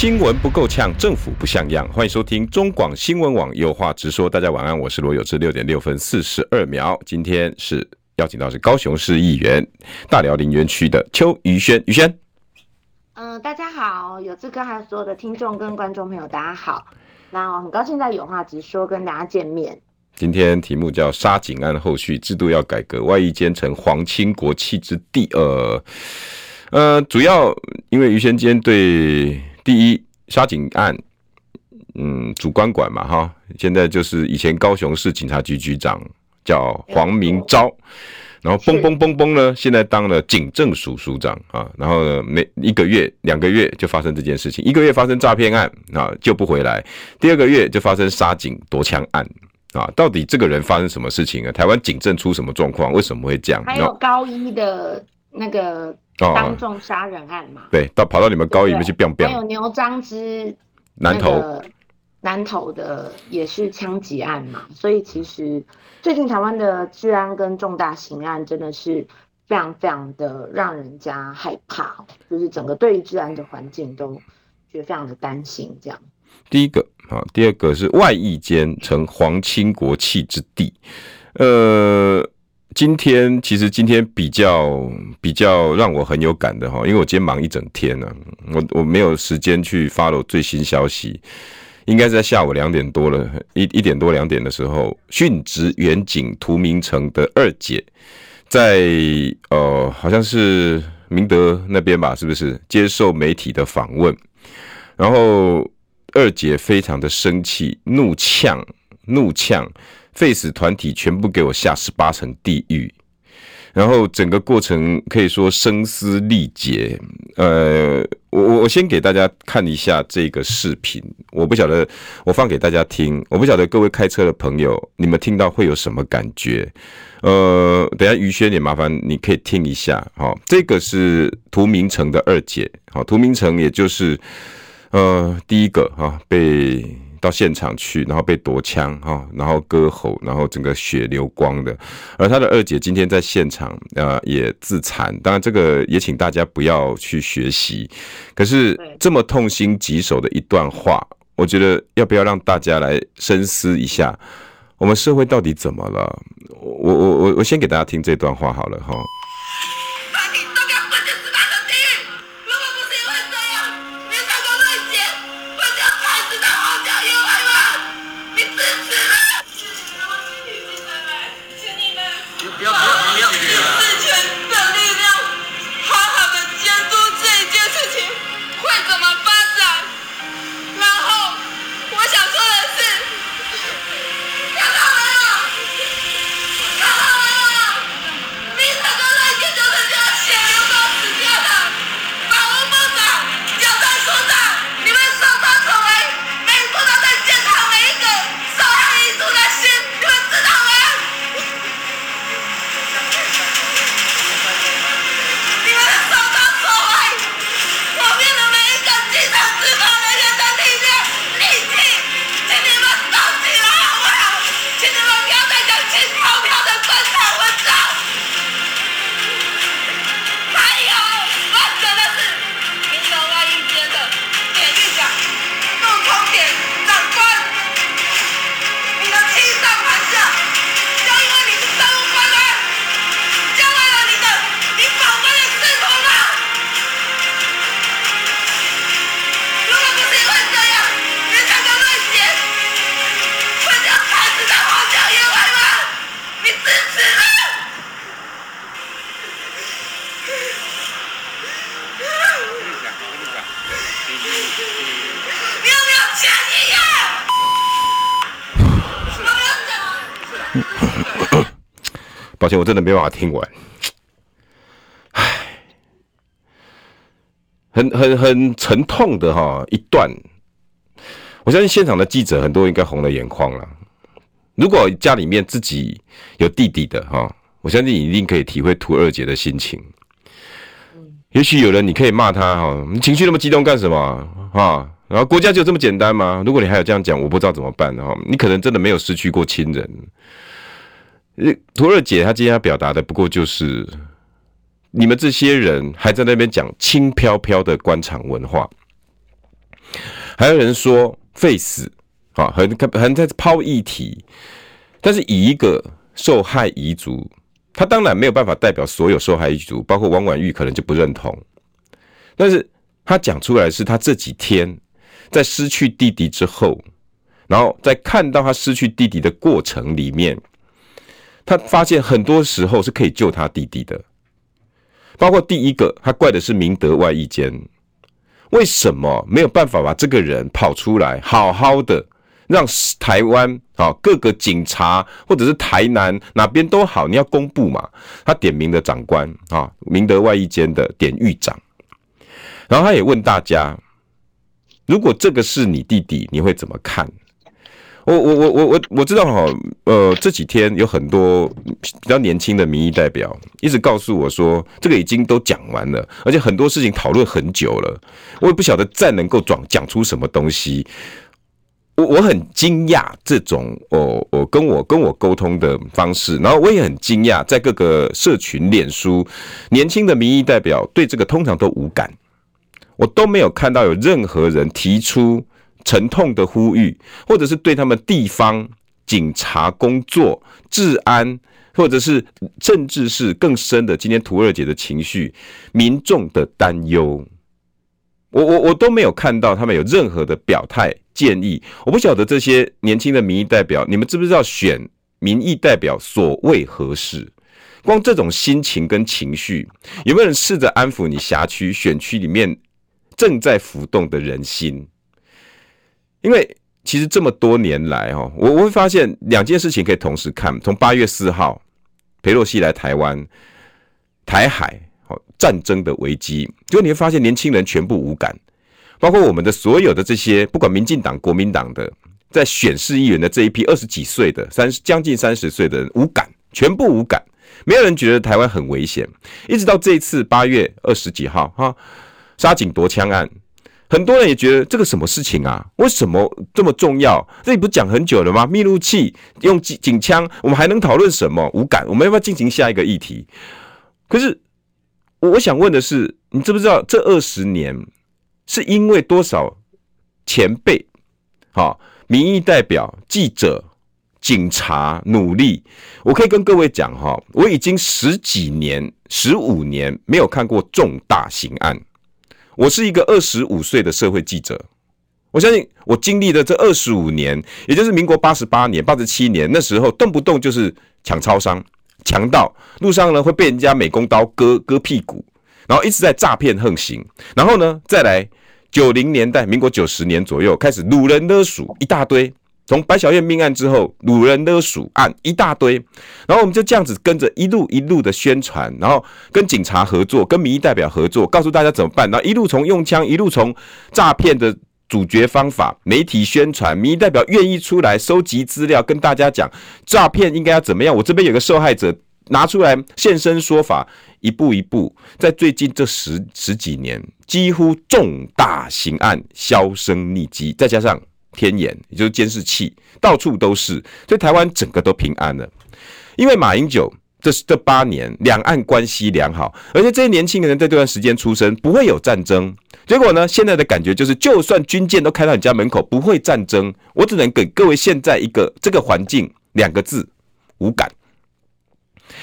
新闻不够呛，政府不像样。欢迎收听中广新闻网有话直说。大家晚安，我是罗有志。六点六分四十二秒，今天是邀请到是高雄市议员大寮林园区的邱于轩。于轩，嗯、呃，大家好，有志哥还有所有的听众跟观众朋友，大家好。那我很高兴在有话直说跟大家见面。今天题目叫杀警案后续制度要改革，外役监成皇亲国戚之地。呃，呃，主要因为于轩今天对。第一，杀警案，嗯，主管管嘛，哈，现在就是以前高雄市警察局局长叫黄明昭，然后嘣嘣嘣嘣呢，现在当了警政署署长啊，然后呢，每一个月、两个月就发生这件事情，一个月发生诈骗案啊，救不回来，第二个月就发生杀警夺枪案啊，到底这个人发生什么事情啊？台湾警政出什么状况？为什么会这样？还有高一的那个。当众杀人案嘛，对，到跑到你们高一里面去，biang biang。还有牛樟芝南投，南投的也是枪击案嘛，所以其实最近台湾的治安跟重大刑案真的是非常非常的让人家害怕，就是整个对于治安的环境都觉得非常的担心。这样，第一个啊，第二个是外役间成皇亲国戚之地，呃。今天其实今天比较比较让我很有感的哈，因为我今天忙一整天呢，我我没有时间去 follow 最新消息，应该是在下午两点多了，一一点多两点的时候，殉职远景涂明诚的二姐，在呃好像是明德那边吧，是不是接受媒体的访问，然后二姐非常的生气，怒呛怒呛。Face 团体全部给我下十八层地狱，然后整个过程可以说声嘶力竭。呃，我我我先给大家看一下这个视频，我不晓得我放给大家听，我不晓得各位开车的朋友你们听到会有什么感觉？呃，等下于轩也麻烦你可以听一下。好，这个是涂明成的二姐，好，涂明成也就是呃第一个哈被。到现场去，然后被夺枪哈，然后割喉，然后整个血流光的。而他的二姐今天在现场，呃，也自残。当然，这个也请大家不要去学习。可是这么痛心疾首的一段话，我觉得要不要让大家来深思一下，我们社会到底怎么了？我我我我先给大家听这段话好了哈。抱歉，我真的没办法听完，唉，很很很沉痛的哈一段。我相信现场的记者很多应该红了眼眶了。如果家里面自己有弟弟的哈，我相信你一定可以体会屠二姐的心情。也许有人你可以骂他哈，你情绪那么激动干什么啊？然后国家就这么简单吗？如果你还有这样讲，我不知道怎么办哈。你可能真的没有失去过亲人。图二姐她今天要表达的不过就是，你们这些人还在那边讲轻飘飘的官场文化，还有人说废死啊，很很在抛议题，但是以一个受害遗族。他当然没有办法代表所有受害遗族，包括王婉玉可能就不认同。但是他讲出来是他这几天在失去弟弟之后，然后在看到他失去弟弟的过程里面，他发现很多时候是可以救他弟弟的。包括第一个，他怪的是明德外役监，为什么没有办法把这个人跑出来，好好的？让台湾啊各个警察或者是台南哪边都好，你要公布嘛。他点名的长官啊，明德外役监的典狱长，然后他也问大家，如果这个是你弟弟，你会怎么看？我我我我我我知道哈，呃，这几天有很多比较年轻的民意代表一直告诉我说，这个已经都讲完了，而且很多事情讨论很久了，我也不晓得再能够讲讲出什么东西。我我很惊讶这种哦，我跟我跟我沟通的方式，然后我也很惊讶，在各个社群、脸书，年轻的民意代表对这个通常都无感，我都没有看到有任何人提出沉痛的呼吁，或者是对他们地方警察工作、治安，或者是甚至是更深的今天屠二姐的情绪、民众的担忧，我我我都没有看到他们有任何的表态。建议，我不晓得这些年轻的民意代表，你们知不知道选民意代表所为何事？光这种心情跟情绪，有没有人试着安抚你辖区选区里面正在浮动的人心？因为其实这么多年来，哈，我我会发现两件事情可以同时看。从八月四号，裴洛西来台湾，台海哦战争的危机，就你会发现年轻人全部无感。包括我们的所有的这些，不管民进党、国民党的，在选市议员的这一批二十几岁的、三十将近三十岁的人，无感，全部无感，没有人觉得台湾很危险。一直到这一次八月二十几号，哈，杀警夺枪案，很多人也觉得这个什么事情啊？为什么这么重要？这里不讲很久了吗？密录器用警警枪，我们还能讨论什么？无感，我们要不要进行下一个议题？可是我想问的是，你知不知道这二十年？是因为多少前辈、好民意代表、记者、警察努力，我可以跟各位讲哈，我已经十几年、十五年没有看过重大刑案。我是一个二十五岁的社会记者，我相信我经历的这二十五年，也就是民国八十八年、八十七年那时候，动不动就是抢超商、强盗，路上呢会被人家美工刀割割屁股，然后一直在诈骗横行，然后呢再来。九零年代，民国九十年左右开始掳人勒赎一大堆。从白小燕命案之后，掳人勒赎案一大堆，然后我们就这样子跟着一路一路的宣传，然后跟警察合作，跟民意代表合作，告诉大家怎么办。然后一路从用枪，一路从诈骗的主角方法，媒体宣传，民意代表愿意出来收集资料，跟大家讲诈骗应该要怎么样。我这边有个受害者。拿出来现身说法，一步一步，在最近这十十几年，几乎重大刑案销声匿迹，再加上天眼，也就是监视器，到处都是，所以台湾整个都平安了。因为马英九这是这八年两岸关系良好，而且这些年轻人在这段时间出生，不会有战争。结果呢，现在的感觉就是，就算军舰都开到你家门口，不会战争。我只能给各位现在一个这个环境两个字：无感。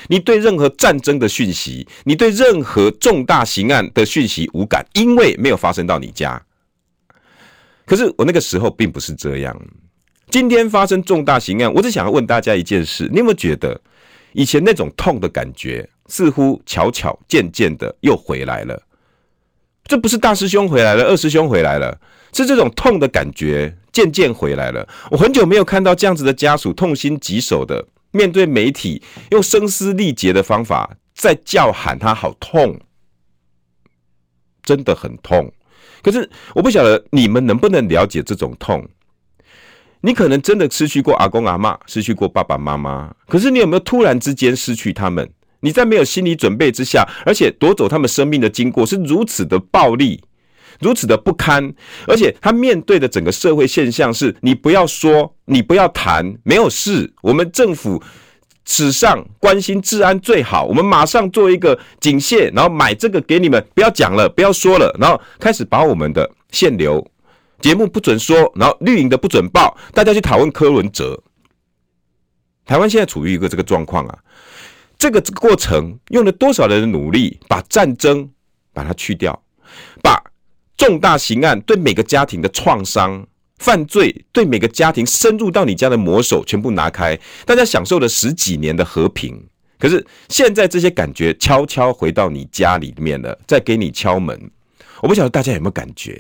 你对任何战争的讯息，你对任何重大刑案的讯息无感，因为没有发生到你家。可是我那个时候并不是这样。今天发生重大刑案，我只想要问大家一件事：你有没有觉得以前那种痛的感觉，似乎悄悄渐渐的又回来了？这不是大师兄回来了，二师兄回来了，是这种痛的感觉渐渐回来了。我很久没有看到这样子的家属痛心疾首的。面对媒体，用声嘶力竭的方法在叫喊，他好痛，真的很痛。可是我不晓得你们能不能了解这种痛。你可能真的失去过阿公阿妈，失去过爸爸妈妈，可是你有没有突然之间失去他们？你在没有心理准备之下，而且夺走他们生命的经过是如此的暴力，如此的不堪，而且他面对的整个社会现象是：你不要说，你不要谈，没有事。我们政府史上关心治安最好，我们马上做一个警械，然后买这个给你们，不要讲了，不要说了，然后开始把我们的限流节目不准说，然后绿营的不准报，大家去讨论柯文哲。台湾现在处于一个这个状况啊。这个这个过程用了多少人的努力，把战争把它去掉，把重大刑案对每个家庭的创伤、犯罪对每个家庭深入到你家的魔手全部拿开，大家享受了十几年的和平。可是现在这些感觉悄悄回到你家里面了，在给你敲门。我不晓得大家有没有感觉，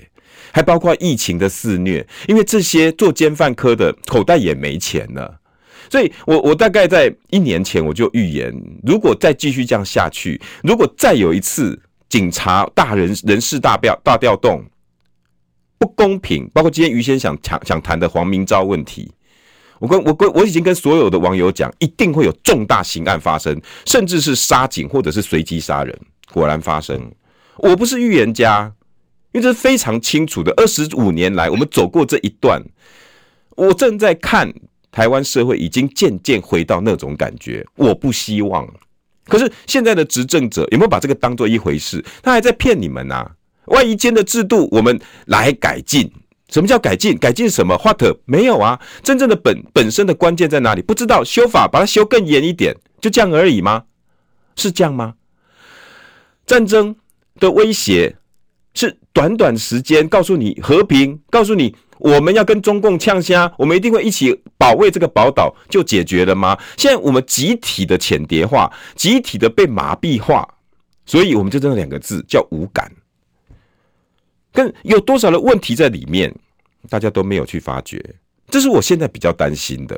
还包括疫情的肆虐，因为这些做奸犯科的口袋也没钱了。所以我我大概在一年前我就预言，如果再继续这样下去，如果再有一次警察大人人事大调大调动，不公平，包括今天于先想想想谈的黄明昭问题，我跟我跟我已经跟所有的网友讲，一定会有重大刑案发生，甚至是杀警或者是随机杀人，果然发生。我不是预言家，因为这是非常清楚的，二十五年来我们走过这一段，我正在看。台湾社会已经渐渐回到那种感觉，我不希望。可是现在的执政者有没有把这个当做一回事？他还在骗你们啊！外衣间的制度，我们来改进。什么叫改进？改进什么？What？没有啊！真正的本本身的关键在哪里？不知道。修法把它修更严一点，就这样而已吗？是这样吗？战争的威胁是短短时间告诉你和平，告诉你。我们要跟中共呛虾，我们一定会一起保卫这个宝岛，就解决了吗？现在我们集体的浅碟化，集体的被麻痹化，所以我们就这两个字叫无感。跟有多少的问题在里面，大家都没有去发觉，这是我现在比较担心的，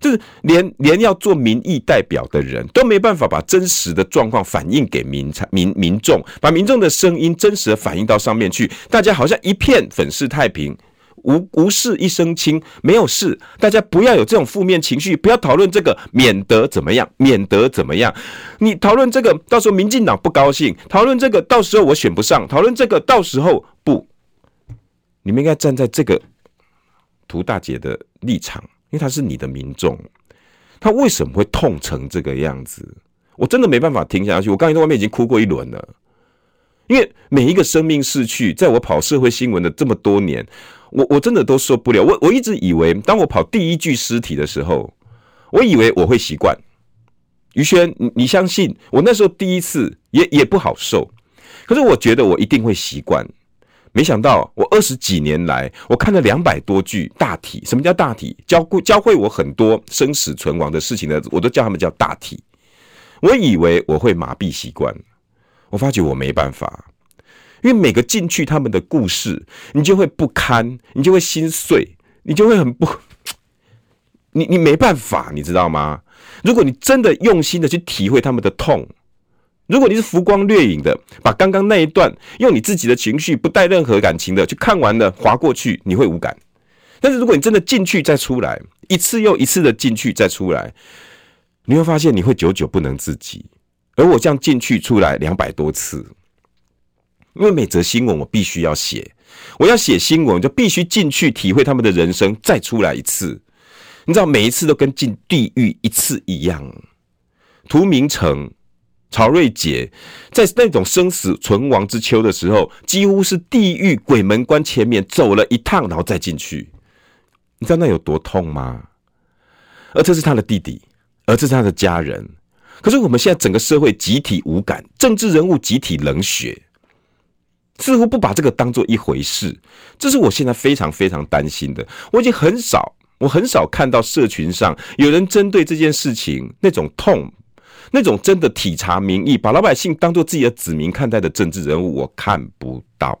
就是连连要做民意代表的人都没办法把真实的状况反映给民民民众，把民众的声音真实的反映到上面去，大家好像一片粉饰太平。无无事一身轻，没有事，大家不要有这种负面情绪，不要讨论这个，免得怎么样，免得怎么样。你讨论这个，到时候民进党不高兴；讨论这个，到时候我选不上；讨论这个，到时候不。你们应该站在这个涂大姐的立场，因为她是你的民众，她为什么会痛成这个样子？我真的没办法听下去。我刚才在外面已经哭过一轮了，因为每一个生命逝去，在我跑社会新闻的这么多年。我我真的都受不了，我我一直以为，当我跑第一具尸体的时候，我以为我会习惯。于轩，你你相信我那时候第一次也也不好受，可是我觉得我一定会习惯。没想到我二十几年来，我看了两百多具大体，什么叫大体？教会教会我很多生死存亡的事情的，我都叫他们叫大体。我以为我会麻痹习惯，我发觉我没办法。因为每个进去他们的故事，你就会不堪，你就会心碎，你就会很不，你你没办法，你知道吗？如果你真的用心的去体会他们的痛，如果你是浮光掠影的，把刚刚那一段用你自己的情绪不带任何感情的去看完了，划过去，你会无感。但是如果你真的进去再出来，一次又一次的进去再出来，你会发现你会久久不能自己。而我这样进去出来两百多次。因为每则新闻我必须要写，我要写新闻就必须进去体会他们的人生，再出来一次。你知道每一次都跟进地狱一次一样。涂明成、曹瑞杰在那种生死存亡之秋的时候，几乎是地狱鬼门关前面走了一趟，然后再进去。你知道那有多痛吗？而这是他的弟弟，而这是他的家人。可是我们现在整个社会集体无感，政治人物集体冷血。似乎不把这个当做一回事，这是我现在非常非常担心的。我已经很少，我很少看到社群上有人针对这件事情那种痛，那种真的体察民意，把老百姓当做自己的子民看待的政治人物，我看不到。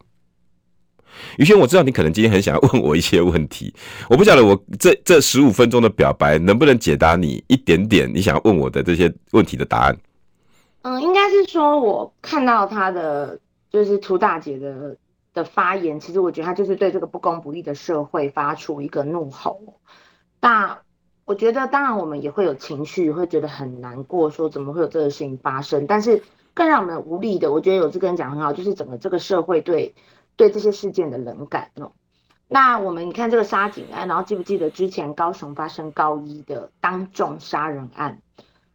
宇轩，我知道你可能今天很想要问我一些问题，我不晓得我这这十五分钟的表白能不能解答你一点点你想要问我的这些问题的答案。嗯，应该是说我看到他的。就是涂大姐的的发言，其实我觉得她就是对这个不公不义的社会发出一个怒吼。那我觉得，当然我们也会有情绪，会觉得很难过，说怎么会有这个事情发生？但是更让我们无力的，我觉得有这个人讲很好，就是整个这个社会对对这些事件的冷感哦。那我们你看这个杀警案，然后记不记得之前高雄发生高一的当众杀人案？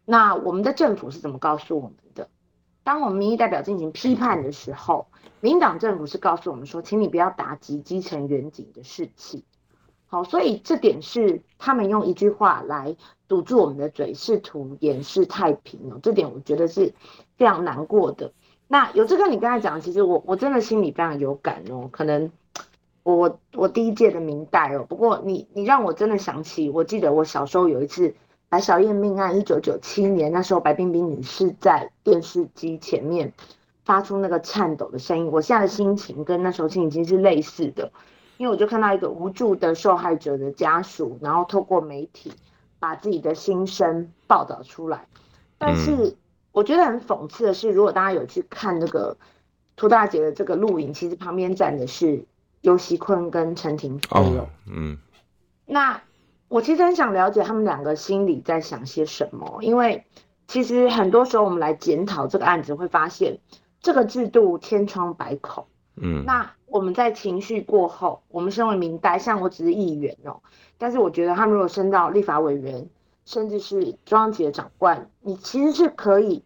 那我们的政府是怎么告诉我们？当我们民意代表进行批判的时候，民党政府是告诉我们说，请你不要打击基层员警的士气。好，所以这点是他们用一句话来堵住我们的嘴，试图掩饰太平哦。这点我觉得是非常难过的。那有这个你刚才讲，其实我我真的心里非常有感哦，可能。我我第一届的民代哦，不过你你让我真的想起，我记得我小时候有一次白小燕命案，一九九七年那时候白冰冰女士在电视机前面发出那个颤抖的声音，我现在的心情跟那时候心情是类似的，因为我就看到一个无助的受害者的家属，然后透过媒体把自己的心声报道出来，但是我觉得很讽刺的是，如果大家有去看那个涂大姐的这个录影，其实旁边站的是。游锡堃跟陈亭妃哦，嗯，那我其实很想了解他们两个心里在想些什么，因为其实很多时候我们来检讨这个案子，会发现这个制度千疮百孔，嗯，那我们在情绪过后，我们身为民代，像我只是议员哦，但是我觉得他们如果升到立法委员，甚至是中央级的长官，你其实是可以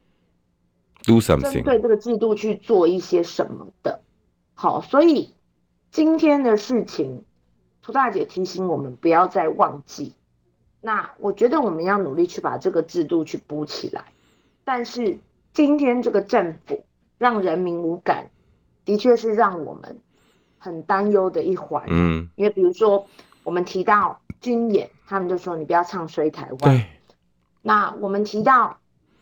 do something 针对这个制度去做一些什么的，好，所以。今天的事情，涂大姐提醒我们不要再忘记。那我觉得我们要努力去把这个制度去补起来。但是今天这个政府让人民无感，的确是让我们很担忧的一环。嗯，因为比如说我们提到军演，他们就说你不要唱衰台湾。对。那我们提到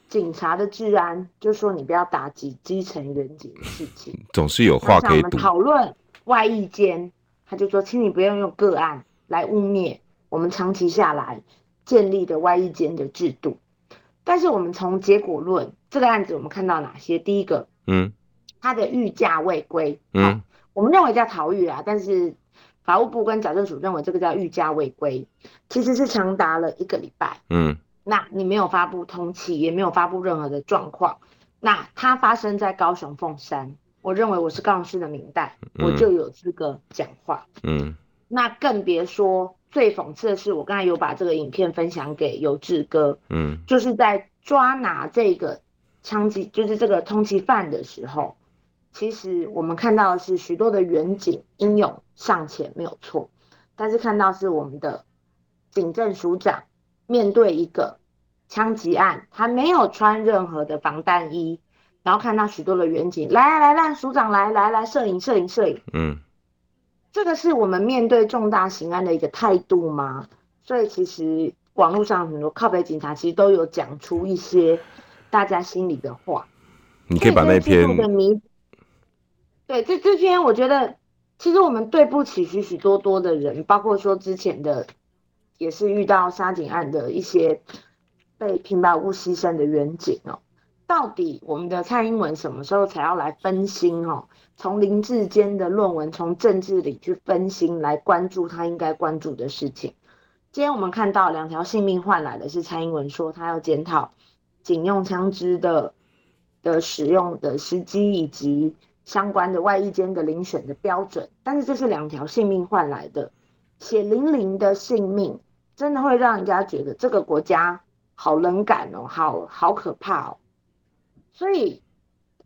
警察的治安，就说你不要打击基层员警的事情。总是有话可以补。讨论。外役监，他就说，请你不要用个案来污蔑我们长期下来建立的外役监的制度。但是我们从结果论这个案子，我们看到哪些？第一个，嗯，他的预假未归，嗯，我们认为叫逃狱啊，但是法务部跟矫正署认为这个叫预假未归，其实是长达了一个礼拜，嗯，那你没有发布通气，也没有发布任何的状况，那它发生在高雄凤山。我认为我是高雄市的民代，嗯，我就有资格讲话。嗯，那更别说最讽刺的是，我刚才有把这个影片分享给有志哥。嗯，就是在抓拿这个枪击，就是这个通缉犯的时候，其实我们看到的是许多的远警英勇上前，没有错。但是看到是我们的警政署长面对一个枪击案，他没有穿任何的防弹衣。然后看到许多的远景，来来来，让署长来来来摄影摄影摄影。嗯，这个是我们面对重大刑案的一个态度吗？所以其实网络上很多靠北警察其实都有讲出一些大家心里的话。你可以把那篇对这这篇，我觉得其实我们对不起许许多多的人，包括说之前的也是遇到杀警案的一些被平白无故牺牲的远景哦。到底我们的蔡英文什么时候才要来分心哦？从林志坚的论文，从政治里去分心，来关注他应该关注的事情。今天我们看到两条性命换来的是蔡英文说他要检讨警用枪支的的使用的时机以及相关的外役间的遴选的标准，但是这是两条性命换来的血淋淋的性命，真的会让人家觉得这个国家好冷感哦，好好可怕哦。所以，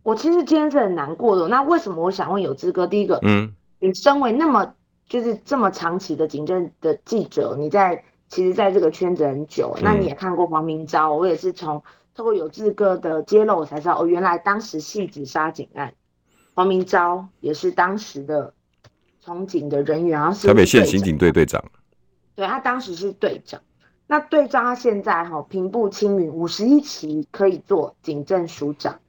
我其实今天是很难过的。那为什么我想问有志哥？第一个，嗯，你身为那么就是这么长期的警政的记者，你在其实在这个圈子很久，那你也看过黄明昭，我也是从透过有志哥的揭露，我才知道哦，原来当时戏子杀警案，黄明昭也是当时的从警的人员，然后是台北县刑警队队长，对，他当时是队长。那队长他现在哈平步青云，五十一期可以做警政署长，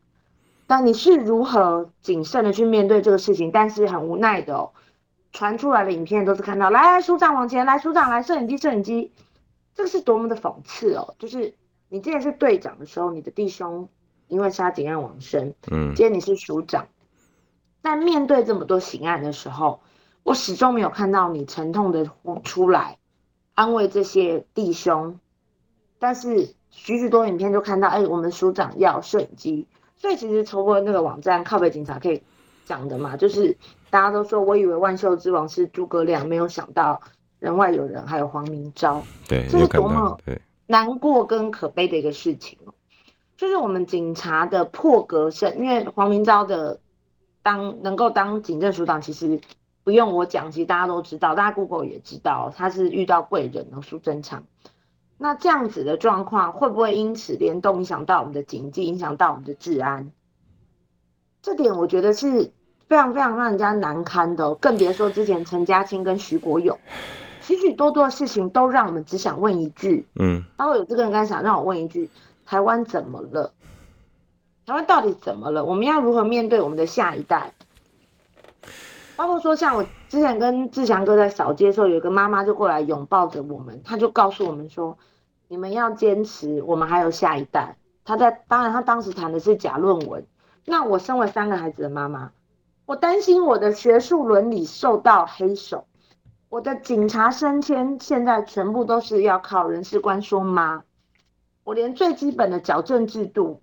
但你是如何谨慎的去面对这个事情？但是很无奈的哦，传出来的影片都是看到来来署长往前来，署长来摄影机摄影机，这个是多么的讽刺哦！就是你之前是队长的时候，你的弟兄因为杀警案往生，嗯，今天你是署长，在面对这么多刑案的时候，我始终没有看到你沉痛的呼出来。安慰这些弟兄，但是许许多影片就看到，哎、欸，我们署长要摄影机，所以其实透过那个网站靠北警察可以讲的嘛，就是大家都说，我以为万秀之王是诸葛亮，没有想到人外有人，还有黄明昭，对，这是多么难过跟可悲的一个事情哦。就是我们警察的破格胜，因为黄明昭的当能够当警政署长，其实。不用我讲，其实大家都知道，大家 Google 也知道，他是遇到贵人哦，苏贞昌。那这样子的状况，会不会因此联动影响到我们的经济，影响到我们的治安？这点我觉得是非常非常让人家难堪的，更别说之前陈嘉青跟徐国勇，许许多多的事情都让我们只想问一句，嗯，然后有这个人刚才想让我问一句：台湾怎么了？台湾到底怎么了？我们要如何面对我们的下一代？包括说，像我之前跟志祥哥在扫街的时候，有一个妈妈就过来拥抱着我们，她就告诉我们说：“你们要坚持，我们还有下一代。”她在当然，她当时谈的是假论文。那我身为三个孩子的妈妈，我担心我的学术伦理受到黑手，我的警察升迁现在全部都是要靠人事官说妈，我连最基本的矫正制度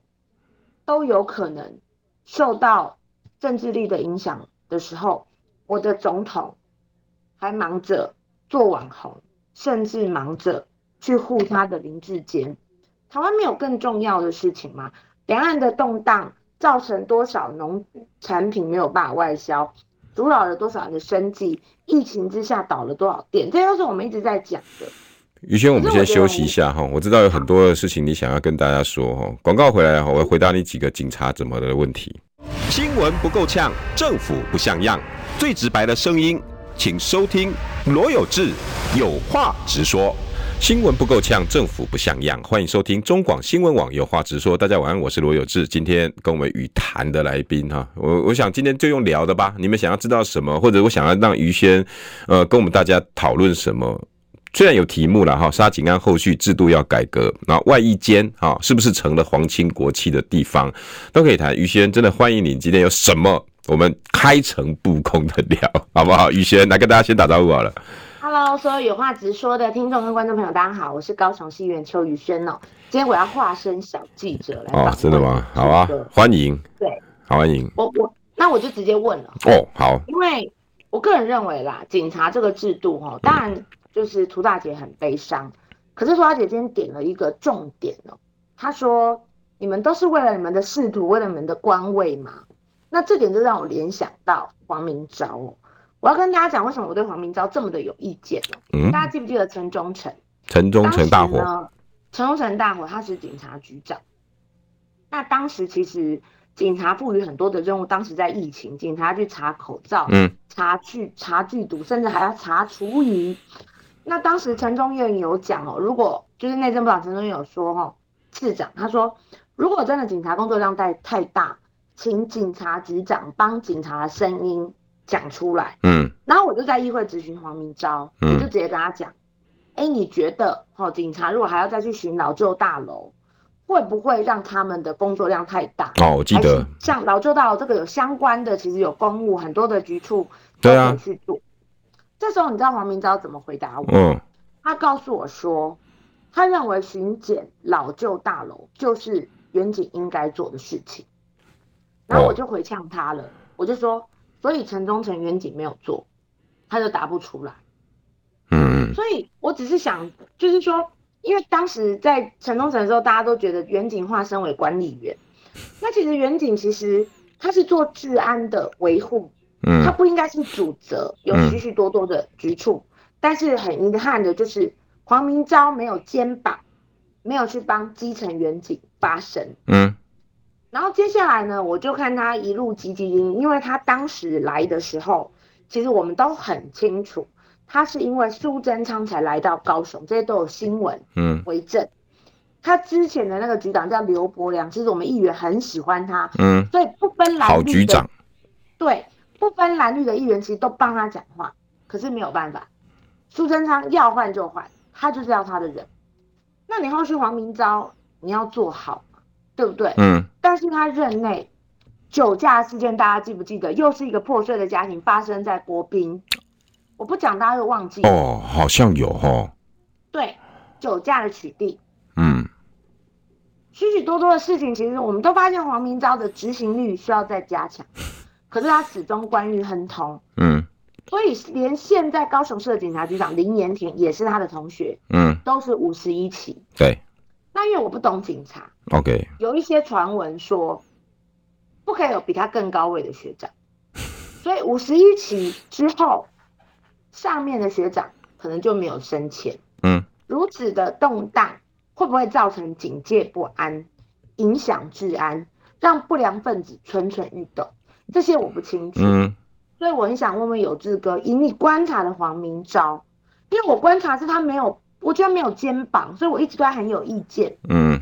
都有可能受到政治力的影响的时候。我的总统还忙着做网红，甚至忙着去护他的林志坚。台湾没有更重要的事情吗？两岸的动荡造成多少农产品没有办法外销，阻扰了多少人的生计？疫情之下倒了多少店？这都是我们一直在讲的。于轩，我们先休息一下哈。我知道有很多的事情你想要跟大家说哈。广告回来，我会回答你几个警察怎么的问题。新闻不够呛，政府不像样。最直白的声音，请收听罗有志有话直说。新闻不够呛，政府不像样。欢迎收听中广新闻网有话直说。大家晚安，我是罗有志。今天跟我们与谈的来宾哈，我我想今天就用聊的吧。你们想要知道什么，或者我想要让于轩呃跟我们大家讨论什么？虽然有题目了哈，沙井案后续制度要改革，然后外役监哈是不是成了皇亲国戚的地方，都可以谈。于轩真的欢迎你，今天有什么我们开诚布公的聊，好不好？于轩来跟大家先打招呼好了。Hello，所有有话直说的听众跟观众朋友，大家好，我是高雄市议员邱宇轩哦。今天我要化身小记者来哦，真的吗？好啊，欢迎。对，好欢迎。我我那我就直接问了哦，好，因为我个人认为啦，警察这个制度哈，当然。嗯就是涂大姐很悲伤，可是涂大姐今天点了一个重点哦，她说：“你们都是为了你们的仕途，为了你们的官位嘛。”那这点就让我联想到黄明昭哦。我要跟大家讲，为什么我对黄明昭这么的有意见哦？嗯，大家记不记得陈忠诚？陈忠诚大火。陈忠诚大火，他是警察局长。那当时其实警察赋予很多的任务，当时在疫情，警察去查口罩，嗯，查去查剧毒，甚至还要查厨余。那当时陈忠院有讲哦，如果就是内政部长陈忠业有说哈，市长他说，如果真的警察工作量太太大，请警察局长帮警察的声音讲出来。嗯，然后我就在议会质询黄明昭，我就直接跟他讲，哎、嗯，你觉得哈，警察如果还要再去巡老旧大楼，会不会让他们的工作量太大？哦，我记得像老旧大楼这个有相关的，其实有公务很多的局处都可以去做。这时候你知道黄明昭怎么回答我？嗯，他告诉我说，他认为巡检老旧大楼就是远景应该做的事情。然后我就回呛他了，我就说，所以城中城远景没有做，他就答不出来。嗯，所以我只是想，就是说，因为当时在城中城的时候，大家都觉得远景化身为管理员，那其实远景其实他是做治安的维护。嗯，他不应该是主责，有许许多多的局处，嗯、但是很遗憾的就是黄明昭没有肩膀，没有去帮基层员警发声。嗯，然后接下来呢，我就看他一路积极，因为他当时来的时候，其实我们都很清楚，他是因为苏贞昌才来到高雄，这些都有新闻，嗯，为证。他之前的那个局长叫刘伯良，其实我们议员很喜欢他，嗯，所以不分蓝绿的好局长，对。不分蓝绿的议员其实都帮他讲话，可是没有办法，苏贞昌要换就换，他就是要他的人。那你后续黄明昭你要做好，对不对？嗯。但是他任内酒驾事件，大家记不记得？又是一个破碎的家庭发生在国宾，我不讲大家就忘记。哦，好像有哦。对，酒驾的取缔，嗯，许许多多的事情，其实我们都发现黄明昭的执行力需要再加强，可是他始终官运亨通，嗯，所以连现在高雄市的警察局长林延廷也是他的同学，嗯，都是五十一起，对，那因为我不懂警察，OK，有一些传闻说不可以有比他更高位的学长，所以五十一起之后，上面的学长可能就没有升迁。嗯，如此的动荡会不会造成警戒不安，影响治安，让不良分子蠢蠢欲动？这些我不清楚。嗯，所以我很想问问有志哥，以你观察的黄明昭，因为我观察是他没有，我觉得没有肩膀，所以我一直对他很有意见。嗯，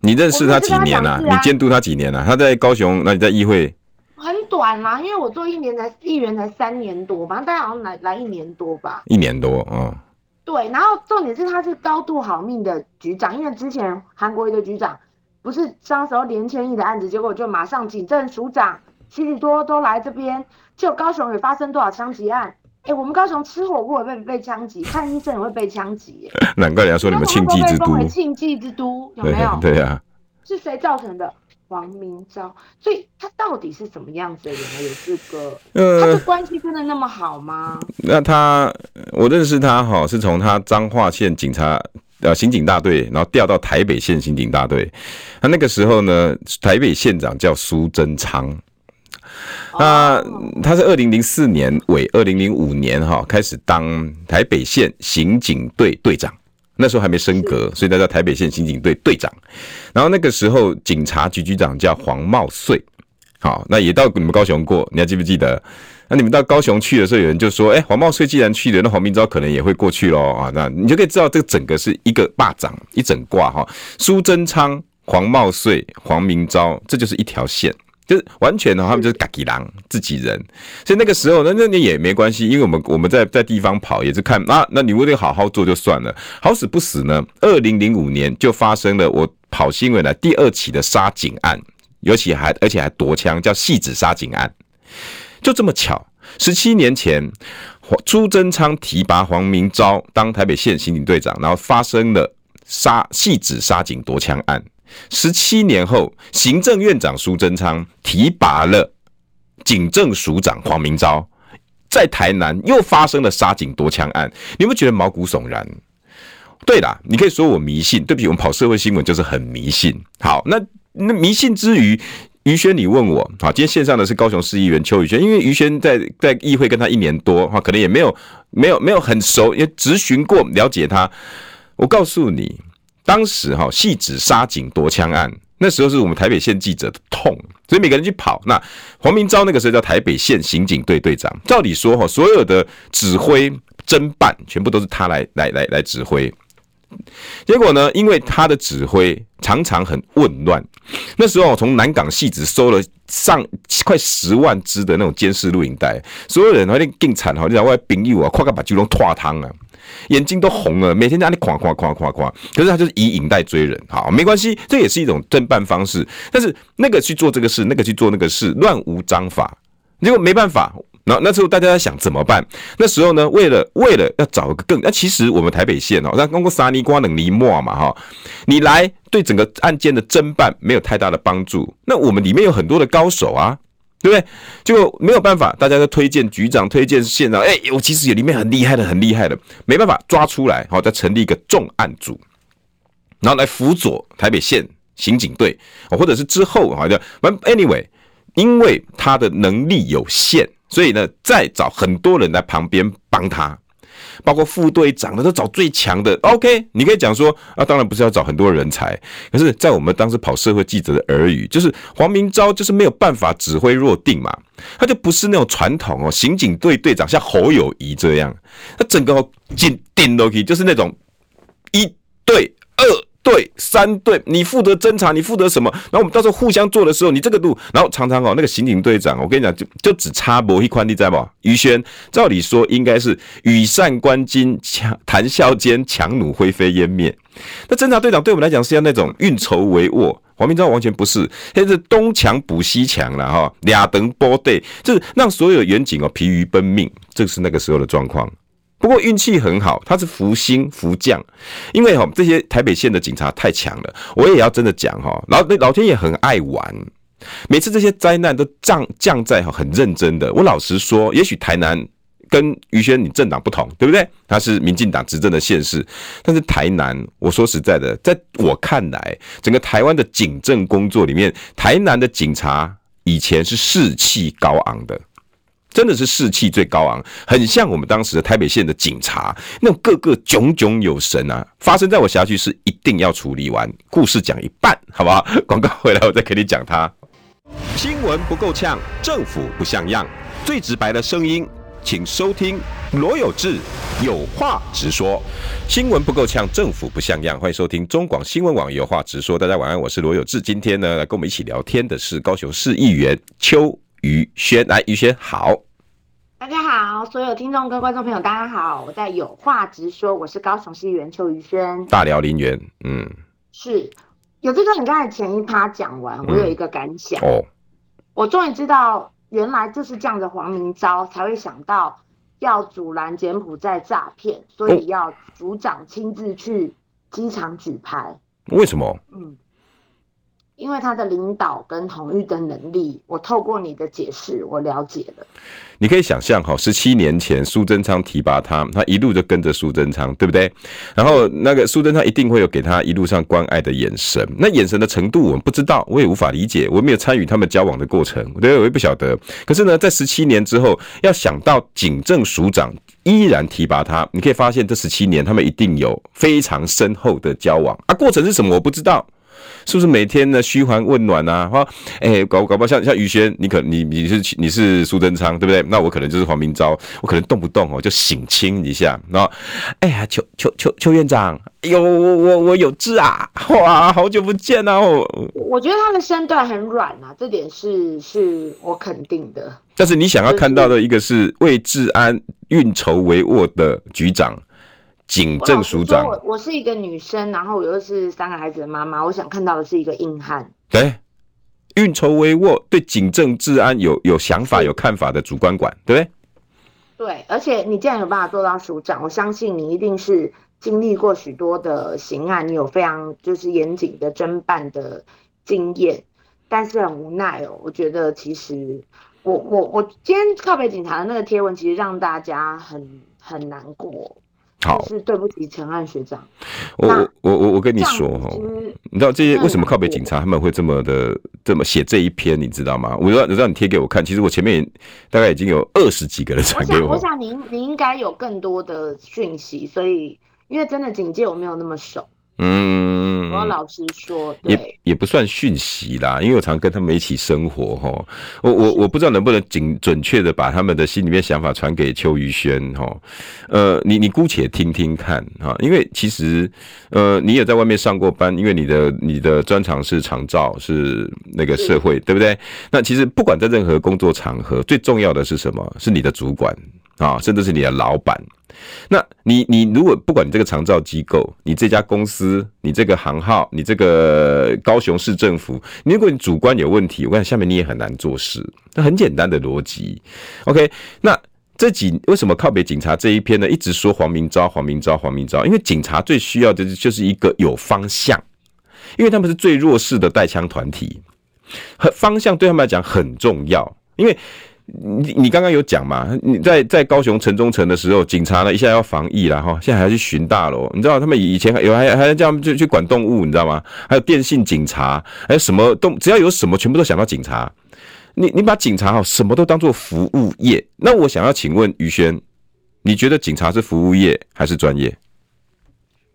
你认识他几年了、啊？你监督他几年了、啊？他在高雄，那你在议会？很短啦，因为我做一年才议员才三年多吧，大概好像来来一年多吧。一年多，哦。对，然后重点是他是高度好命的局长，因为之前韩国瑜的局长不是当时候连千亿的案子，结果就马上警政署长许许多都来这边，就高雄也发生多少枪击案？哎，我们高雄吃火锅也被被枪击，看医生也会被枪击。难怪人家说你们庆忌之都，庆忌之都有没有？对呀、啊，是谁造成的？王明昭，所以他到底是怎么样子的人呢？有这个，呃，他的关系真的那么好吗？那他，我认识他哈，是从他彰化县警察呃刑警大队，然后调到台北县刑警大队。他那个时候呢，台北县长叫苏贞昌。那他是二零零四年尾，二零零五年哈开始当台北县刑警队队长。那时候还没升格，所以他叫台北县刑警队队长。然后那个时候警察局局长叫黄茂穗，好，那也到你们高雄过，你还记不记得？那你们到高雄去的时候，有人就说：“哎，黄茂穗既然去了，那黄明昭可能也会过去喽。”啊，那你就可以知道这个整个是一个霸掌一整挂哈。苏贞昌、黄茂穗、黄明昭，这就是一条线。就是完全的，他们就是嘎吉狼自己人，所以那个时候，那那你也没关系，因为我们我们在在地方跑也是看啊，那你为了好好做就算了，好死不死呢，二零零五年就发生了我跑新闻来第二起的杀警案，尤其还而且还夺枪，叫戏子杀警案，就这么巧，十七年前，朱贞昌提拔黄明昭当台北县刑警队长，然后发生了杀戏子杀警夺枪案。十七年后，行政院长苏贞昌提拔了警政署长黄明昭，在台南又发生了杀警夺枪案，你有没有觉得毛骨悚然？对啦，你可以说我迷信，对不起，我们跑社会新闻就是很迷信。好，那那迷信之余，于轩，你问我，好，今天线上的是高雄市议员邱宇轩，因为于轩在在议会跟他一年多，哈，可能也没有没有没有很熟，也咨询过了解他。我告诉你。当时哈，汐止杀警夺枪案，那时候是我们台北县记者的痛，所以每个人去跑。那黄明昭那个时候叫台北县刑警队队长，照理说哈，所有的指挥侦办全部都是他来来来来指挥。结果呢，因为他的指挥常常很混乱，那时候从南港汐止收了上快十万支的那种监视录影带，所有人好像更惨哈，你知道我朋友啊，快快把九龙拖汤啊。眼睛都红了，每天在那里夸夸夸夸夸，可是他就是以影带追人，好，没关系，这也是一种侦办方式。但是那个去做这个事，那个去做那个事，乱无章法，结果没办法。那那时候大家在想怎么办？那时候呢，为了为了要找一个更，那其实我们台北县哦，那通过沙尼瓜冷尼莫嘛哈，你来对整个案件的侦办没有太大的帮助。那我们里面有很多的高手啊。对不对？就没有办法，大家都推荐局长、推荐县长。哎，我其实也里面很厉害的，很厉害的，没办法抓出来。好，再成立一个重案组，然后来辅佐台北县刑警队，或者是之后好像，anyway，因为他的能力有限，所以呢，再找很多人来旁边帮他。包括副队长的都找最强的，OK，你可以讲说啊，当然不是要找很多人才，可是，在我们当时跑社会记者的耳语，就是黄明昭就是没有办法指挥若定嘛，他就不是那种传统哦，刑警队队长像侯友谊这样，他整个进顶落去就是那种一对二。对，三对，你负责侦查，你负责什么？然后我们到时候互相做的时候，你这个路，然后常常哦，那个刑警队长，我跟你讲，就就只差某一块地，在不？于轩，照理说应该是羽扇纶巾，强谈笑间，强弩灰飞烟灭。那侦查队长对我们来讲是要那种运筹帷幄，黄明章完全不是，现在是东墙补西墙了哈，俩等波队，就是让所有远景哦疲于奔命，这是那个时候的状况。不过运气很好，他是福星福将，因为哈这些台北县的警察太强了。我也要真的讲哈，老老天爷很爱玩，每次这些灾难都降降在很认真的。我老实说，也许台南跟于轩你政党不同，对不对？他是民进党执政的县市，但是台南，我说实在的，在我看来，整个台湾的警政工作里面，台南的警察以前是士气高昂的。真的是士气最高昂，很像我们当时的台北县的警察，那种个个炯炯有神啊！发生在我辖区是一定要处理完。故事讲一半，好不好？广告回来，我再给你讲它。新闻不够呛，政府不像样，最直白的声音，请收听罗有志有话直说。新闻不够呛，政府不像样，欢迎收听中广新闻网有话直说。大家晚安，我是罗有志。今天呢，来跟我们一起聊天的是高雄市议员邱于轩，来，于轩好。大家好，所有听众跟观众朋友，大家好，我在有话直说，我是高雄市议员邱于轩，大寮林园，嗯，是有这个，你刚才前一趴讲完，我有一个感想，嗯、哦，我终于知道，原来就是这样的黄明昭才会想到要阻拦柬埔寨诈骗，所以要组长亲自去机场举牌，为什么？嗯。因为他的领导跟统御的能力，我透过你的解释，我了解了。你可以想象哈，十七年前苏贞昌提拔他，他一路就跟着苏贞昌，对不对？然后那个苏贞昌一定会有给他一路上关爱的眼神，那眼神的程度我们不知道，我也无法理解，我没有参与他们交往的过程，对，我也不晓得。可是呢，在十七年之后，要想到警政署长依然提拔他，你可以发现这十七年他们一定有非常深厚的交往啊，过程是什么我不知道。是不是每天呢嘘寒问暖啊？哈，哎，搞搞不好像像宇轩，你可你你是你是苏贞昌对不对？那我可能就是黄明昭，我可能动不动哦就省亲一下，然后哎呀，邱邱邱邱院长，哎呦，我我我有志啊！哇，好久不见啊！我我觉得他的身段很软啊，这点是是我肯定的。但是你想要看到的一个是为治安运筹帷幄的局长。警政署长，我我是一个女生，然后我又是三个孩子的妈妈，我想看到的是一个硬汉。对，运筹帷幄，对警政治安有有想法、有看法的主管管，对不对？对，而且你既然有办法做到署长，我相信你一定是经历过许多的刑案，你有非常就是严谨的侦办的经验。但是很无奈哦，我觉得其实我我我今天靠北警察的那个贴文，其实让大家很很难过。好，是对不起陈汉学长。我我我我跟你说哈，你知道这些为什么靠北警察他们会这么的这么写这一篇，你知道吗？我知道，我知道你贴给我看，其实我前面大概已经有二十几个人传给我。我想您您应该有更多的讯息，所以因为真的警戒我没有那么熟。嗯，我老实说，也也不算讯息啦，因为我常跟他们一起生活哈。我我我不知道能不能准准确的把他们的心里面想法传给邱于轩哈。呃，你你姑且听听看哈，因为其实呃你也在外面上过班，因为你的你的专长是长照，是那个社会，对不对？那其实不管在任何工作场合，最重要的是什么？是你的主管啊，甚至是你的老板。那你你如果不管你这个长照机构，你这家公司，你这个行号，你这个高雄市政府，如果你主观有问题，我看下面你也很难做事。那很简单的逻辑，OK？那这几为什么靠北警察这一篇呢？一直说黄明昭，黄明昭，黄明昭，因为警察最需要的就是一个有方向，因为他们是最弱势的带枪团体，方向对他们来讲很重要，因为。你你刚刚有讲嘛？你在在高雄城中城的时候，警察呢一下要防疫了哈，现在还要去巡大楼。你知道他们以前还有还还要这样就去管动物，你知道吗？还有电信警察，还有什么动，只要有什么，全部都想到警察。你你把警察哈什么都当做服务业，那我想要请问于轩，你觉得警察是服务业还是专业？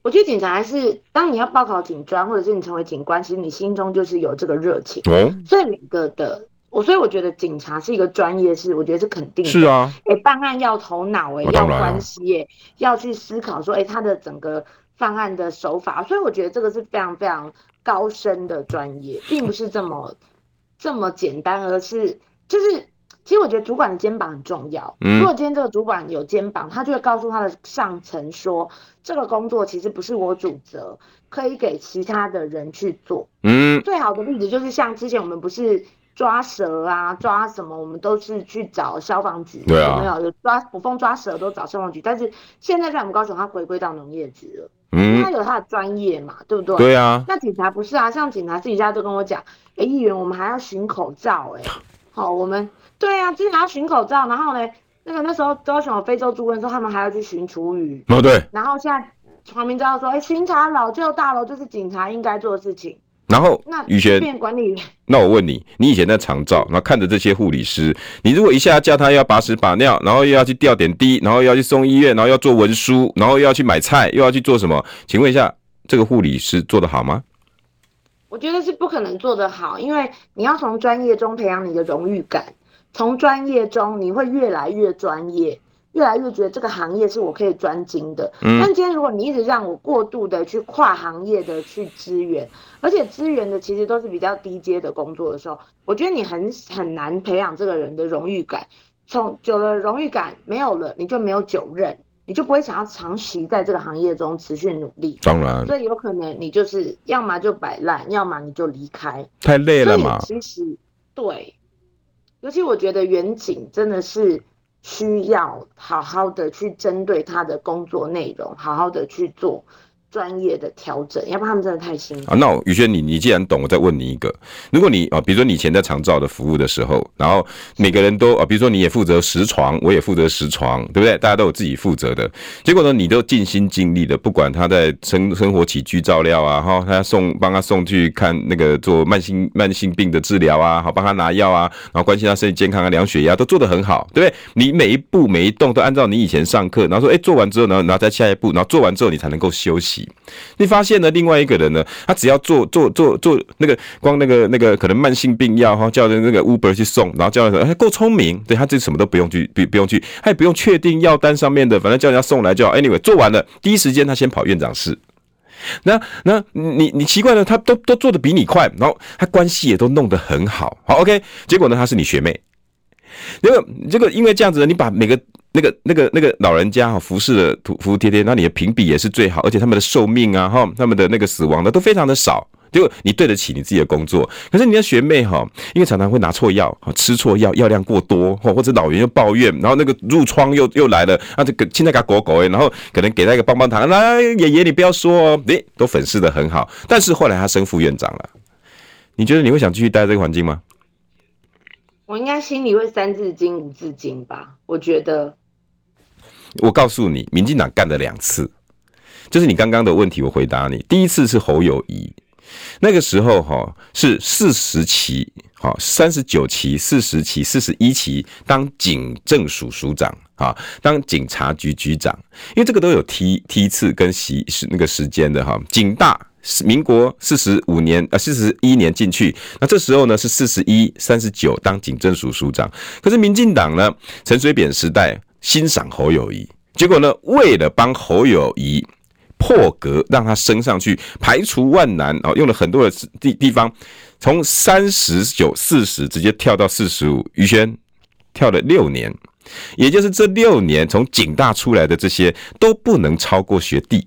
我觉得警察还是，当你要报考警专，或者是你成为警官，其实你心中就是有这个热情。哦，所以每个的。我所以我觉得警察是一个专业，是我觉得是肯定的。是啊，哎、欸，办案要头脑，哎，要关系，哎，要去思考说，哎、欸，他的整个犯案的手法，所以我觉得这个是非常非常高深的专业，并不是这么这么简单，而是就是，其实我觉得主管的肩膀很重要。如果今天这个主管有肩膀，他就会告诉他的上层说，这个工作其实不是我主责，可以给其他的人去做。嗯，最好的例子就是像之前我们不是。抓蛇啊，抓什么，我们都是去找消防局。对啊，有没有有抓捕风抓蛇都找消防局，但是现在在我们高雄，它回归到农业局了。嗯，他有他的专业嘛，对不对？对啊。那警察不是啊，像警察自己家都跟我讲，哎，议员我们还要巡口罩，哎，好，我们对啊，之前要巡口罩，然后呢，那个那时候高雄有非洲猪瘟的时候，他们还要去巡厨余。哦，对。然后现在黄明昭说，哎，巡查老旧大楼就是警察应该做的事情。然后，那宇轩，管理员，那我问你，你以前在长照，然后看着这些护理师，你如果一下叫他要把屎把尿，然后又要去吊点滴，然后又要去送医院，然后要做文书，然后又要去买菜，又要去做什么？请问一下，这个护理师做得好吗？我觉得是不可能做得好，因为你要从专业中培养你的荣誉感，从专业中你会越来越专业。越来越觉得这个行业是我可以专精的，嗯，但今天如果你一直让我过度的去跨行业的去支援，而且支援的其实都是比较低阶的工作的时候，我觉得你很很难培养这个人的荣誉感。从久了荣誉感没有了，你就没有久任，你就不会想要长期在这个行业中持续努力。当然，所以有可能你就是要么就摆烂，要么你就离开。太累了嘛。其实对，尤其我觉得远景真的是。需要好好的去针对他的工作内容，好好的去做。专业的调整，要不然他们真的太辛苦。啊，那宇轩，你你既然懂，我再问你一个：如果你啊，比如说你以前在长照的服务的时候，然后每个人都啊，比如说你也负责十床，我也负责十床，对不对？大家都有自己负责的。结果呢，你都尽心尽力的，不管他在生生活起居照料啊，哈，他送帮他送去看那个做慢性慢性病的治疗啊，好帮他拿药啊，然后关心他身体健康啊，量血压都做得很好，对不对？你每一步每一动都按照你以前上课，然后说，哎，做完之后呢，然后再下一步，然后做完之后你才能够休息。你发现呢？另外一个人呢，他只要做做做做那个光那个那个可能慢性病药哈，叫那个 Uber 去送，然后叫人说，够聪明，对他这什么都不用去，不不用去，他也不用确定药单上面的，反正叫人家送来就好。Anyway，做完了，第一时间他先跑院长室。那那你你奇怪呢，他都都做的比你快，然后他关系也都弄得很好，好 OK。结果呢，他是你学妹。这个这个因为这样子呢，你把每个。那个、那个、那个老人家哈，服侍的服服帖帖，那你的评比也是最好，而且他们的寿命啊哈，他们的那个死亡的都非常的少，就你对得起你自己的工作。可是你的学妹哈，因为常常会拿错药，吃错药，药量过多，或者老人又抱怨，然后那个褥疮又又来了，啊这个现在给狗狗诶，然后可能给他一个棒棒糖，来爷爷你不要说哦，诶，都粉饰得很好，但是后来他升副院长了，你觉得你会想继续待在这个环境吗？我应该心里会三字经五字经吧，我觉得。我告诉你，民进党干了两次，就是你刚刚的问题，我回答你。第一次是侯友宜，那个时候哈是四十期，好三十九期、四十期、四十一期当警政署署长啊，当警察局局长，因为这个都有梯梯次跟时是那个时间的哈。警大是民国四十五年啊，四十一年进去，那这时候呢是四十一、三十九当警政署署长，可是民进党呢，陈水扁时代。欣赏侯友谊，结果呢，为了帮侯友谊破格，让他升上去，排除万难啊，用了很多的地地方，从三十九、四十直接跳到四十五。于轩跳了六年，也就是这六年，从警大出来的这些都不能超过学弟。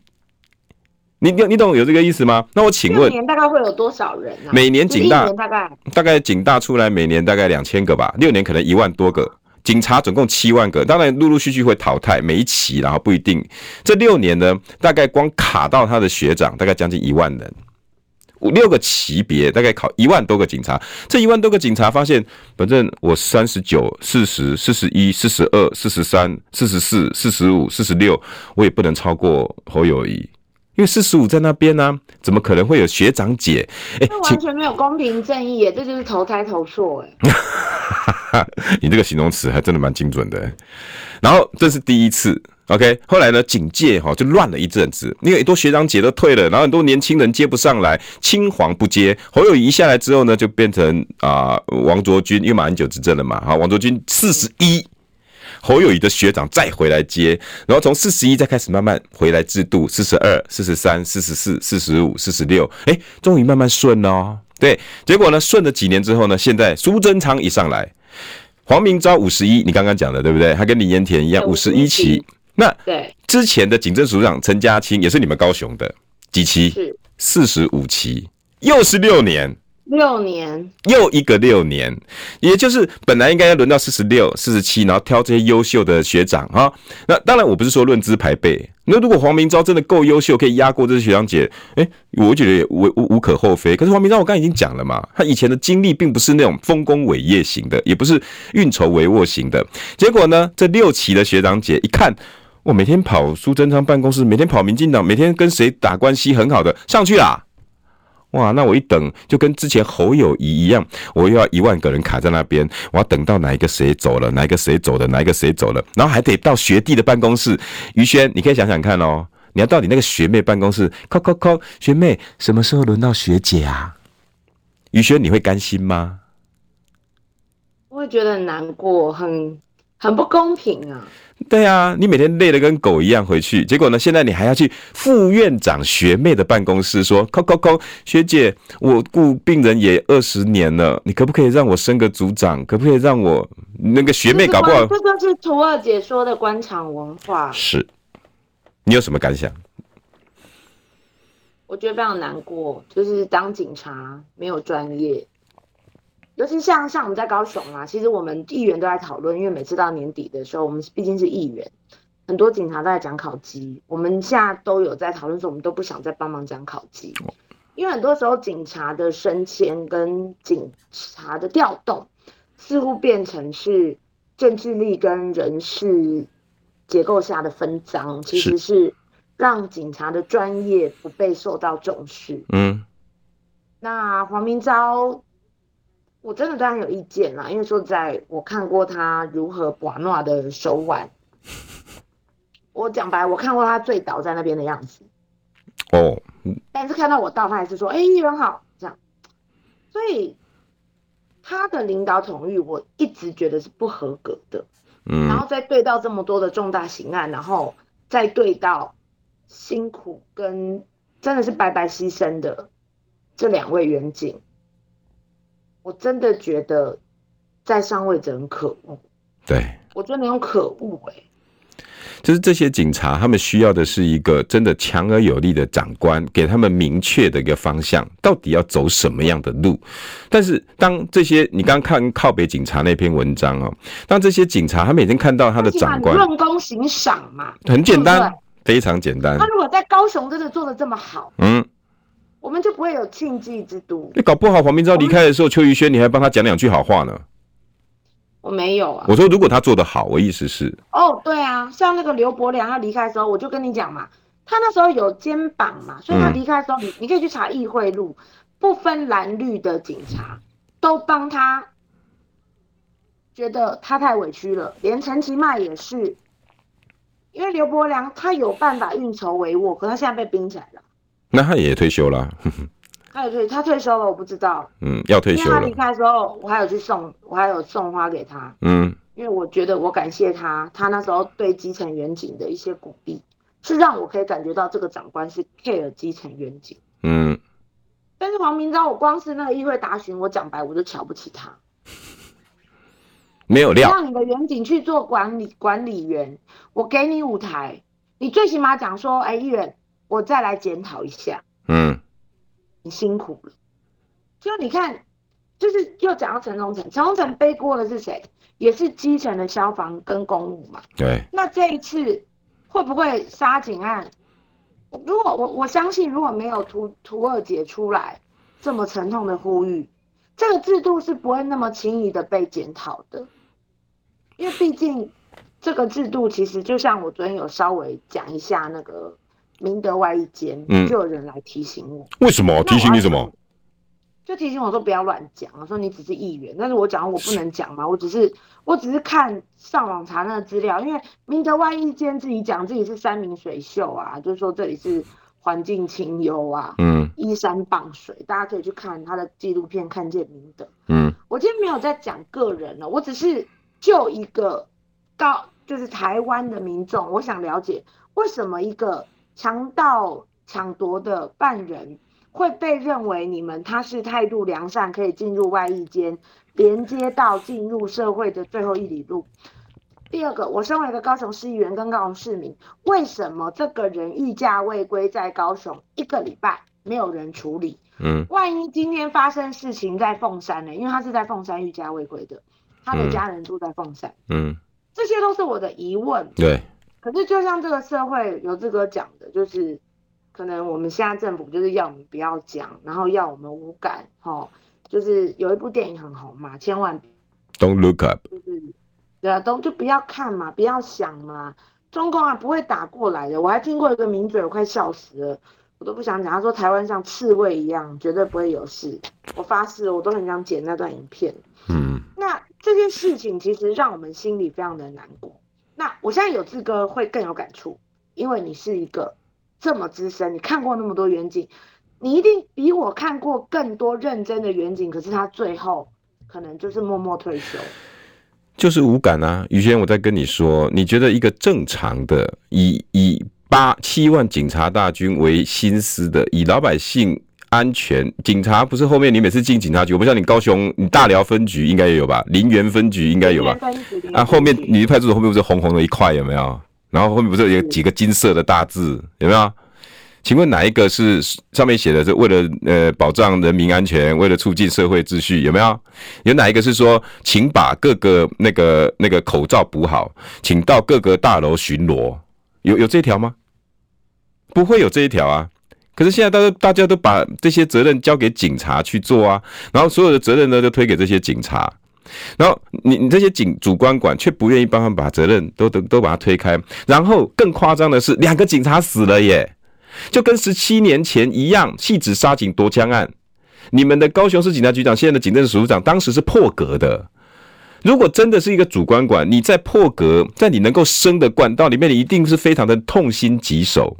你你你懂有这个意思吗？那我请问，六年大概会有多少人啊？每年警大大概大概警大出来，每年大概两千个吧，六年可能一万多个。警察总共七万个，当然陆陆续续会淘汰，每一期然后不一定。这六年呢，大概光卡到他的学长，大概将近一万人，五六个级别，大概考一万多个警察。这一万多个警察发现，反正我三十九、四十、四十一、四十二、四十三、四十四、四十五、四十六，我也不能超过侯友宜。因为四十五在那边呢、啊，怎么可能会有学长姐？哎、欸，完全没有公平正义耶，这就是投胎投错哎。你这个形容词还真的蛮精准的。然后这是第一次，OK，后来呢，警戒哈就乱了一阵子，因为很多学长姐都退了，然后很多年轻人接不上来，青黄不接。侯友宜下来之后呢，就变成啊、呃、王卓君，因为马英九执政了嘛，哈，王卓君四十一。侯友谊的学长再回来接，然后从四十一再开始慢慢回来制度，四十二、四十三、四十四、四十五、四十六，哎，终于慢慢顺了哦。对，结果呢，顺了几年之后呢，现在苏贞昌一上来，黄明昭五十一，你刚刚讲的对不对？他跟林盐田一样五十一期。那对之前的警政署长陈家青也是你们高雄的几期？是四十五期，又是六年。六年，又一个六年，也就是本来应该要轮到四十六、四十七，然后挑这些优秀的学长啊。那当然，我不是说论资排辈。那如果黄明昭真的够优秀，可以压过这些学长姐，哎、我觉得也无无无可厚非。可是黄明昭，我刚才已经讲了嘛，他以前的经历并不是那种丰功伟业型的，也不是运筹帷幄型的。结果呢，这六期的学长姐一看，我每天跑苏贞昌办公室，每天跑民进党，每天跟谁打关系很好的，上去啦。哇，那我一等就跟之前侯友宜一样，我又要一万个人卡在那边，我要等到哪一个谁走了，哪一个谁走了，哪一个谁走了，然后还得到学弟的办公室。于轩，你可以想想看哦，你要到你那个学妹办公室，扣扣扣，学妹，什么时候轮到学姐啊？于轩，你会甘心吗？我会觉得很难过，很很不公平啊。对啊，你每天累得跟狗一样回去，结果呢？现在你还要去副院长学妹的办公室说：“扣扣扣，学姐，我顾病人也二十年了，你可不可以让我升个组长？可不可以让我那个学妹搞不好？”这个是图二姐说的官场文化。是，你有什么感想？我觉得非常难过，就是当警察没有专业。尤其像像我们在高雄啊，其实我们议员都在讨论，因为每次到年底的时候，我们毕竟是议员，很多警察都在讲考绩，我们现在都有在讨论说，我们都不想再帮忙讲考绩，因为很多时候警察的升迁跟警察的调动，似乎变成是政治力跟人事结构下的分赃，其实是让警察的专业不被受到重视。嗯，那黄明昭。我真的对他有意见啦，因为说在，我看过他如何把诺的手腕。我讲白，我看过他醉倒在那边的样子。哦，但是看到我到，他还是说：“哎、欸，议员好。”这样，所以他的领导统御，我一直觉得是不合格的。嗯，然后再对到这么多的重大刑案，然后再对到辛苦跟真的是白白牺牲的这两位员警。我真的觉得在上位者很可恶。对，我觉得那种可恶哎、欸，就是这些警察，他们需要的是一个真的强而有力的长官，给他们明确的一个方向，到底要走什么样的路。但是当这些你刚刚看靠北警察那篇文章哦，当这些警察他们已经看到他的长官论功行赏嘛，很简单，非常简单。他如果在高雄真的做的这么好，嗯。我们就不会有庆忌之都。你搞不好黄明昭离开的时候，邱于轩你还帮他讲两句好话呢。我没有啊。我说如果他做得好，我意思是。哦，对啊，像那个刘伯良要离开的时候，我就跟你讲嘛，他那时候有肩膀嘛，所以他离开的时候，你、嗯、你可以去查议会录，不分蓝绿的警察都帮他，觉得他太委屈了，连陈其迈也是，因为刘伯良他有办法运筹帷幄，可他现在被冰起来了。那他也退休了，他也退，他退休了，我不知道。嗯，要退休了。他离开的时候，我还有去送，我还有送花给他。嗯，因为我觉得我感谢他，他那时候对基层远景的一些鼓励，是让我可以感觉到这个长官是 care 基层远景。嗯，但是黄明昭，我光是那个议会答询，我讲白，我就瞧不起他。没有料。让你的远景去做管理管理员，我给你舞台，你最起码讲说，哎、欸，议员。我再来检讨一下，嗯，你辛苦了。就你看，就是又讲到陈荣成，陈荣成背锅的是谁？也是基层的消防跟公务嘛。对。那这一次会不会杀警案？如果我我相信，如果没有屠屠二姐出来这么沉痛的呼吁，这个制度是不会那么轻易的被检讨的。因为毕竟这个制度其实就像我昨天有稍微讲一下那个。明德外一间，嗯，就有人来提醒我。为什么提醒你什么？就提醒我说不要乱讲，我说你只是议员，但是我讲我不能讲嘛，我只是我只是看上网查那个资料，因为明德外一间自己讲自己是山明水秀啊，就是说这里是环境清幽啊，嗯，依山傍水，大家可以去看他的纪录片，看见明德。嗯，我今天没有在讲个人了，我只是就一个高，就是台湾的民众，我想了解为什么一个。强盗抢夺的犯人会被认为你们他是态度良善，可以进入外役间，连接到进入社会的最后一里路。第二个，我身为一个高雄市议员跟高雄市民，为什么这个人逾假未归在高雄一个礼拜，没有人处理。嗯，万一今天发生事情在凤山呢？因为他是在凤山预家未归的，他的家人住在凤山。嗯，这些都是我的疑问。对。可是就像这个社会有这个讲的，就是可能我们现在政府就是要我们不要讲，然后要我们无感。齁，就是有一部电影很红嘛，千万 Don't look up，就是对啊，都就不要看嘛，不要想嘛。中共啊不会打过来的。我还听过一个名嘴，我快笑死了。我都不想讲，他说台湾像刺猬一样，绝对不会有事。我发誓，我都很想剪那段影片。嗯，那这件事情其实让我们心里非常的难过。那我现在有志哥会更有感触，因为你是一个这么资深，你看过那么多远景，你一定比我看过更多认真的远景。可是他最后可能就是默默退休，就是无感啊。宇轩，我在跟你说，你觉得一个正常的以以。八七万警察大军为心思的，以老百姓安全，警察不是后面你每次进警察局，我不像你高雄，你大寮分局应该也有吧？林园分局应该有吧？啊，后面你的派出所后面不是红红的一块有没有？然后后面不是有几个金色的大字有没有？请问哪一个是上面写的是为了呃保障人民安全，为了促进社会秩序有没有？有哪一个是说请把各个那个那个口罩补好，请到各个大楼巡逻？有有这条吗？不会有这一条啊！可是现在大家大家都把这些责任交给警察去做啊，然后所有的责任呢都推给这些警察，然后你你这些警主观管却不愿意帮他们把责任都都都把它推开，然后更夸张的是两个警察死了耶，就跟十七年前一样，汐止杀警夺枪案，你们的高雄市警察局长现在的警政署长当时是破格的，如果真的是一个主观管，你在破格，在你能够升的管道里面，你一定是非常的痛心疾首。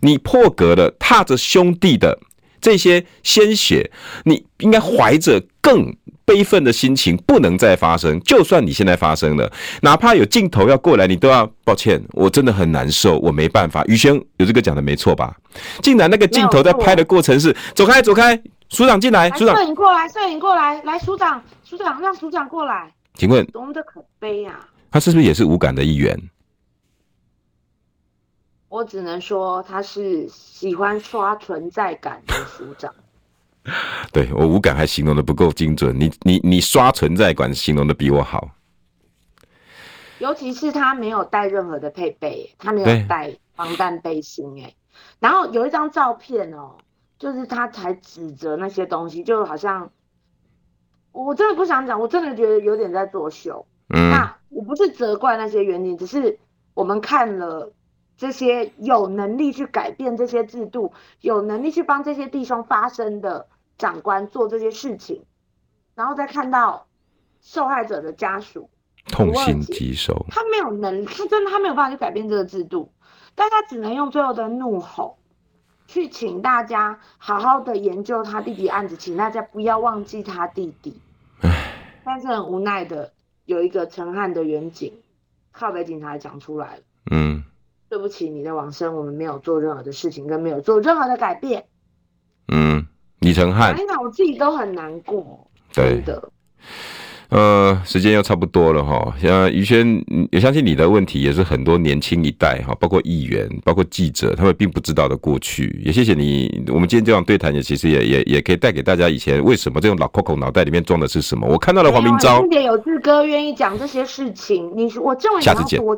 你破格的，踏着兄弟的这些鲜血，你应该怀着更悲愤的心情，不能再发生。就算你现在发生了，哪怕有镜头要过来，你都要抱歉，我真的很难受，我没办法。宇轩有这个讲的没错吧？竟然那个镜头在拍的过程是走开走开，署长进来，署长，摄影过来，摄影过来，来署长，署长让署长过来。请问多么的可悲啊！他是不是也是无感的一员？我只能说他是喜欢刷存在感的署长。对，我无感还形容的不够精准，你你你刷存在感形容的比我好。尤其是他没有带任何的配备，他没有带防弹背心哎。然后有一张照片哦，就是他才指责那些东西，就好像我真的不想讲，我真的觉得有点在作秀。嗯，那我不是责怪那些原因，只是我们看了。这些有能力去改变这些制度，有能力去帮这些弟兄发声的长官做这些事情，然后再看到受害者的家属痛心疾首，他没有能力，他真的他没有办法去改变这个制度，但他只能用最后的怒吼去请大家好好的研究他弟弟案子，请大家不要忘记他弟弟。唉，但是很无奈的，有一个陈汉的远景靠北警察讲出来了，嗯。对不起，你的往生，我们没有做任何的事情，跟没有做任何的改变。嗯，李承翰，哎呀，我自己都很难过。对的。呃，时间又差不多了哈。像于轩，也相信你的问题也是很多年轻一代哈，包括议员、包括记者，他们并不知道的过去。也谢谢你，我们今天这样对谈也其实也也也可以带给大家以前为什么这种老 Coco 脑袋里面装的是什么。我看到了黄明昭，有志哥愿意讲这些事情。你我认为你要多